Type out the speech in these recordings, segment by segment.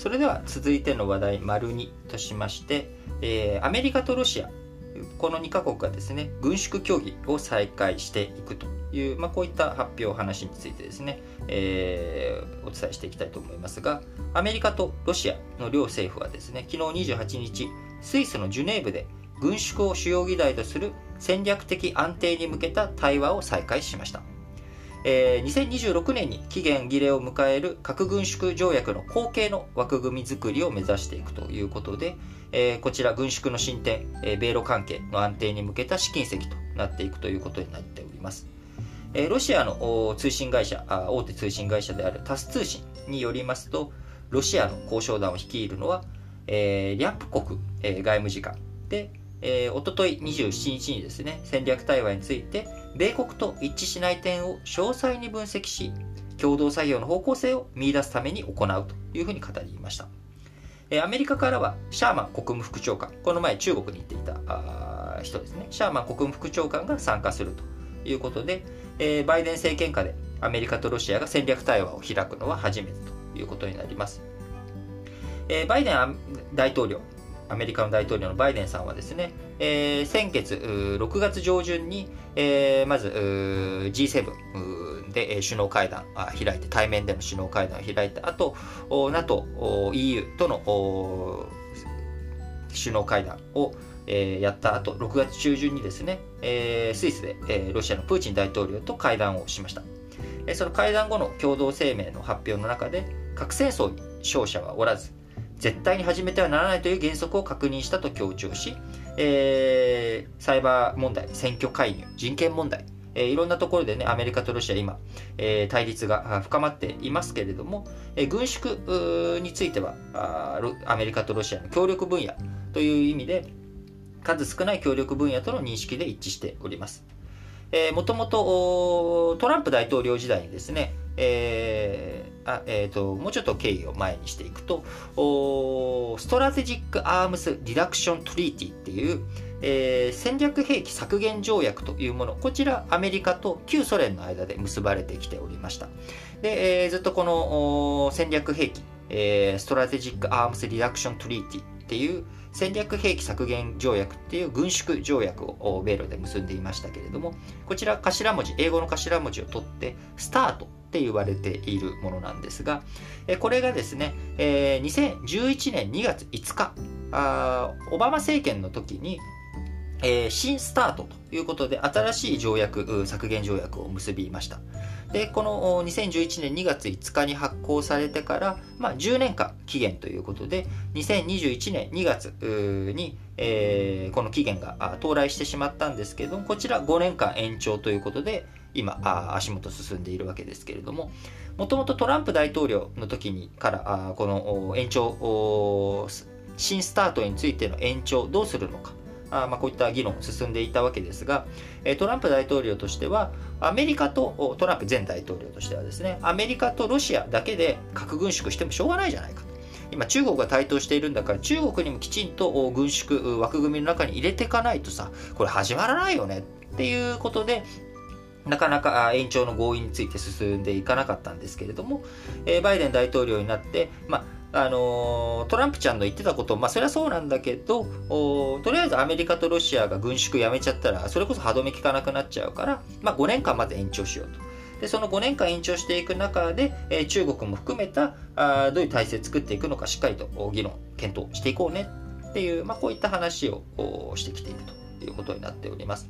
それでは続いての話題、丸2としまして、えー、アメリカとロシア、この2カ国がですね、軍縮協議を再開していくという、まあ、こういった発表、話についてですね、えー、お伝えしていきたいと思いますが、アメリカとロシアの両政府はですね、昨日28日、スイスのジュネーブで軍縮を主要議題とする戦略的安定に向けた対話を再開しました。えー、2026年に期限切れを迎える核軍縮条約の後継の枠組み作りを目指していくということで、えー、こちら軍縮の進展、えー、米ロ関係の安定に向けた試金石となっていくということになっております。えー、ロシアの通信会社あ、大手通信会社であるタス通信によりますと、ロシアの交渉団を率いるのは、えー、リャンプ国、えー、外務次官で、えー、おととい27日にですね、戦略対話について、米国と一致しない点を詳細に分析し、共同作業の方向性を見出すために行うというふうに語りました。アメリカからは、シャーマン国務副長官、この前中国に行っていた人ですね、シャーマン国務副長官が参加するということで、バイデン政権下でアメリカとロシアが戦略対話を開くのは初めてということになります。バイデン大統領、アメリカの大統領のバイデンさんはですね、えー、先月6月上旬に、えー、まず G7 で首脳会談開いて対面での首脳会談を開いた後 NATO、EU との首脳会談をえー、やった後、6月中旬にですね、えー、スイスで、えー、ロシアのプーチン大統領と会談をしました。え、その会談後の共同声明の発表の中で、核戦争に勝者はおらず、絶対に始めてはならないという原則を確認したと強調し、えー、サイバー問題、選挙介入、人権問題、えー、いろんなところでね、アメリカとロシア今、えー、対立が深まっていますけれども、えー、軍縮についてはアメリカとロシアの協力分野という意味で、数少ない協力分野との認識で一致しております。えー、もともとトランプ大統領時代にですね、えーあえーと、もうちょっと経緯を前にしていくと、Strategic Arms Reduction Treaty っていう、えー、戦略兵器削減条約というもの、こちらアメリカと旧ソ連の間で結ばれてきておりました。で、えー、ずっとこの戦略兵器、えー、 Strategic Arms Reduction Treaty っていう戦略兵器削減条約っていう軍縮条約を米ロで結んでいましたけれども、こちら頭文字、英語の頭文字を取って、スタートって言われているものなんですが、これがですね、2011年2月5日、オバマ政権の時にえー、新スタートということで、新しい条約、削減条約を結びました。で、この2011年2月5日に発行されてから、まあ、10年間期限ということで、2021年2月に、えー、この期限が到来してしまったんですけども、こちら5年間延長ということで、今、足元進んでいるわけですけれども、もともとトランプ大統領の時にから、この延長、新スタートについての延長どうするのかあまあ、こういった議論進んでいたわけですが、トランプ大統領としては、アメリカと、トランプ前大統領としてはですね、アメリカとロシアだけで核軍縮してもしょうがないじゃないかと。今、中国が台頭しているんだから、中国にもきちんと軍縮枠組みの中に入れていかないとさ、これ始まらないよねっていうことで、なかなか延長の合意について進んでいかなかったんですけれども、えバイデン大統領になって、まああのトランプちゃんの言ってたこと、まあ、それはそうなんだけど、とりあえずアメリカとロシアが軍縮やめちゃったら、それこそ歯止め効かなくなっちゃうから、まあ、5年間まで延長しようと。で、その5年間延長していく中で、えー、中国も含めたあ、どういう体制作っていくのか、しっかりと議論、検討していこうねっていう、まあ、こういった話をしてきているということになっております。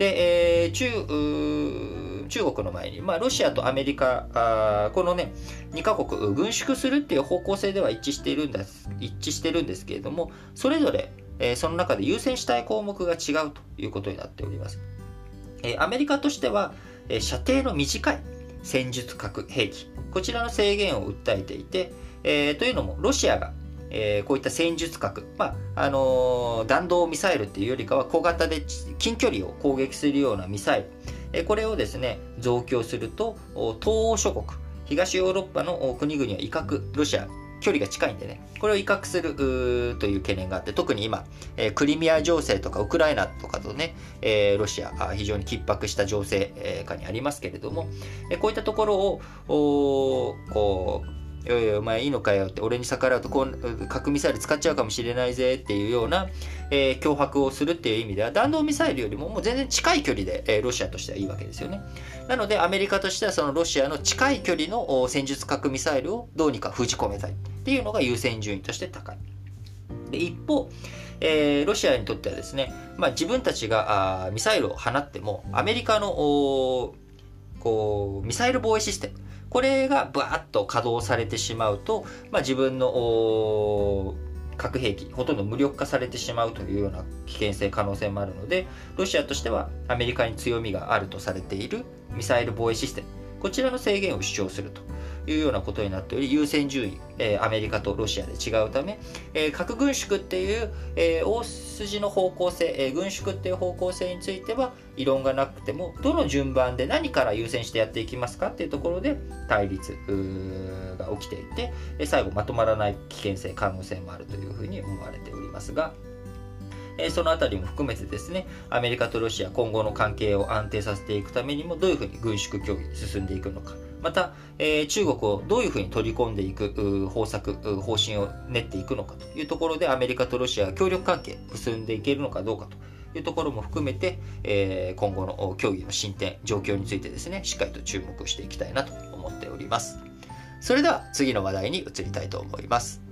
で、えー、中、中国の前に、まあ、ロシアとアメリカ、あこのね、2カ国、軍縮するっていう方向性では一致しているんです、一致してるんですけれども、それぞれ、えー、その中で優先したい項目が違うということになっております。えー、アメリカとしては、えー、射程の短い戦術核兵器、こちらの制限を訴えていて、えー、というのも、ロシアがえー、こういった戦術核、まああのー、弾道ミサイルっていうよりかは小型で近距離を攻撃するようなミサイル、えー、これをですね増強すると東欧諸国東ヨーロッパの国々は威嚇ロシア距離が近いんでね、これを威嚇するという懸念があって、特に今、えー、クリミア情勢とかウクライナとかとね、えー、ロシア、非常に緊迫した情勢下にありますけれども、え、こういったところを、こう、「おいお前いいのかよ」って俺に逆らうとこう核ミサイル使っちゃうかもしれないぜっていうような、えー、脅迫をするっていう意味では弾道ミサイルよりももう全然近い距離で、えー、ロシアとしてはいいわけですよね。なのでアメリカとしてはそのロシアの近い距離の戦術核ミサイルをどうにか封じ込めたいっていうのが優先順位として高い。で一方、えー、ロシアにとってはですね、まあ、自分たちがあミサイルを放ってもアメリカのこうミサイル防衛システムこれがバーッと稼働されてしまうと、まあ、自分の核兵器ほとんど無力化されてしまうというような危険性可能性もあるのでロシアとしてはアメリカに強みがあるとされているミサイル防衛システム。こちらの制限を主張すると。いうようなことになっており優先順位、えー、アメリカとロシアで違うため、えー、核軍縮っていう、えー、大筋の方向性、え、軍縮っていう方向性については異論がなくてもどの順番で何から優先してやっていきますかっていうところで対立が起きていて最後まとまらない危険性可能性もあるというふうに思われておりますが。えそのあたりも含めてですね、アメリカとロシア今後の関係を安定させていくためにもどういうふうに軍縮協議進んでいくのか、また、えー、中国をどういうふうに取り込んでいく方策、方針を練っていくのかというところでアメリカとロシアは協力関係結んでいけるのかどうかというところも含めて、えー、今後の協議の進展、状況についてですね、しっかりと注目していきたいなと思っております。それでは次の話題に移りたいと思います。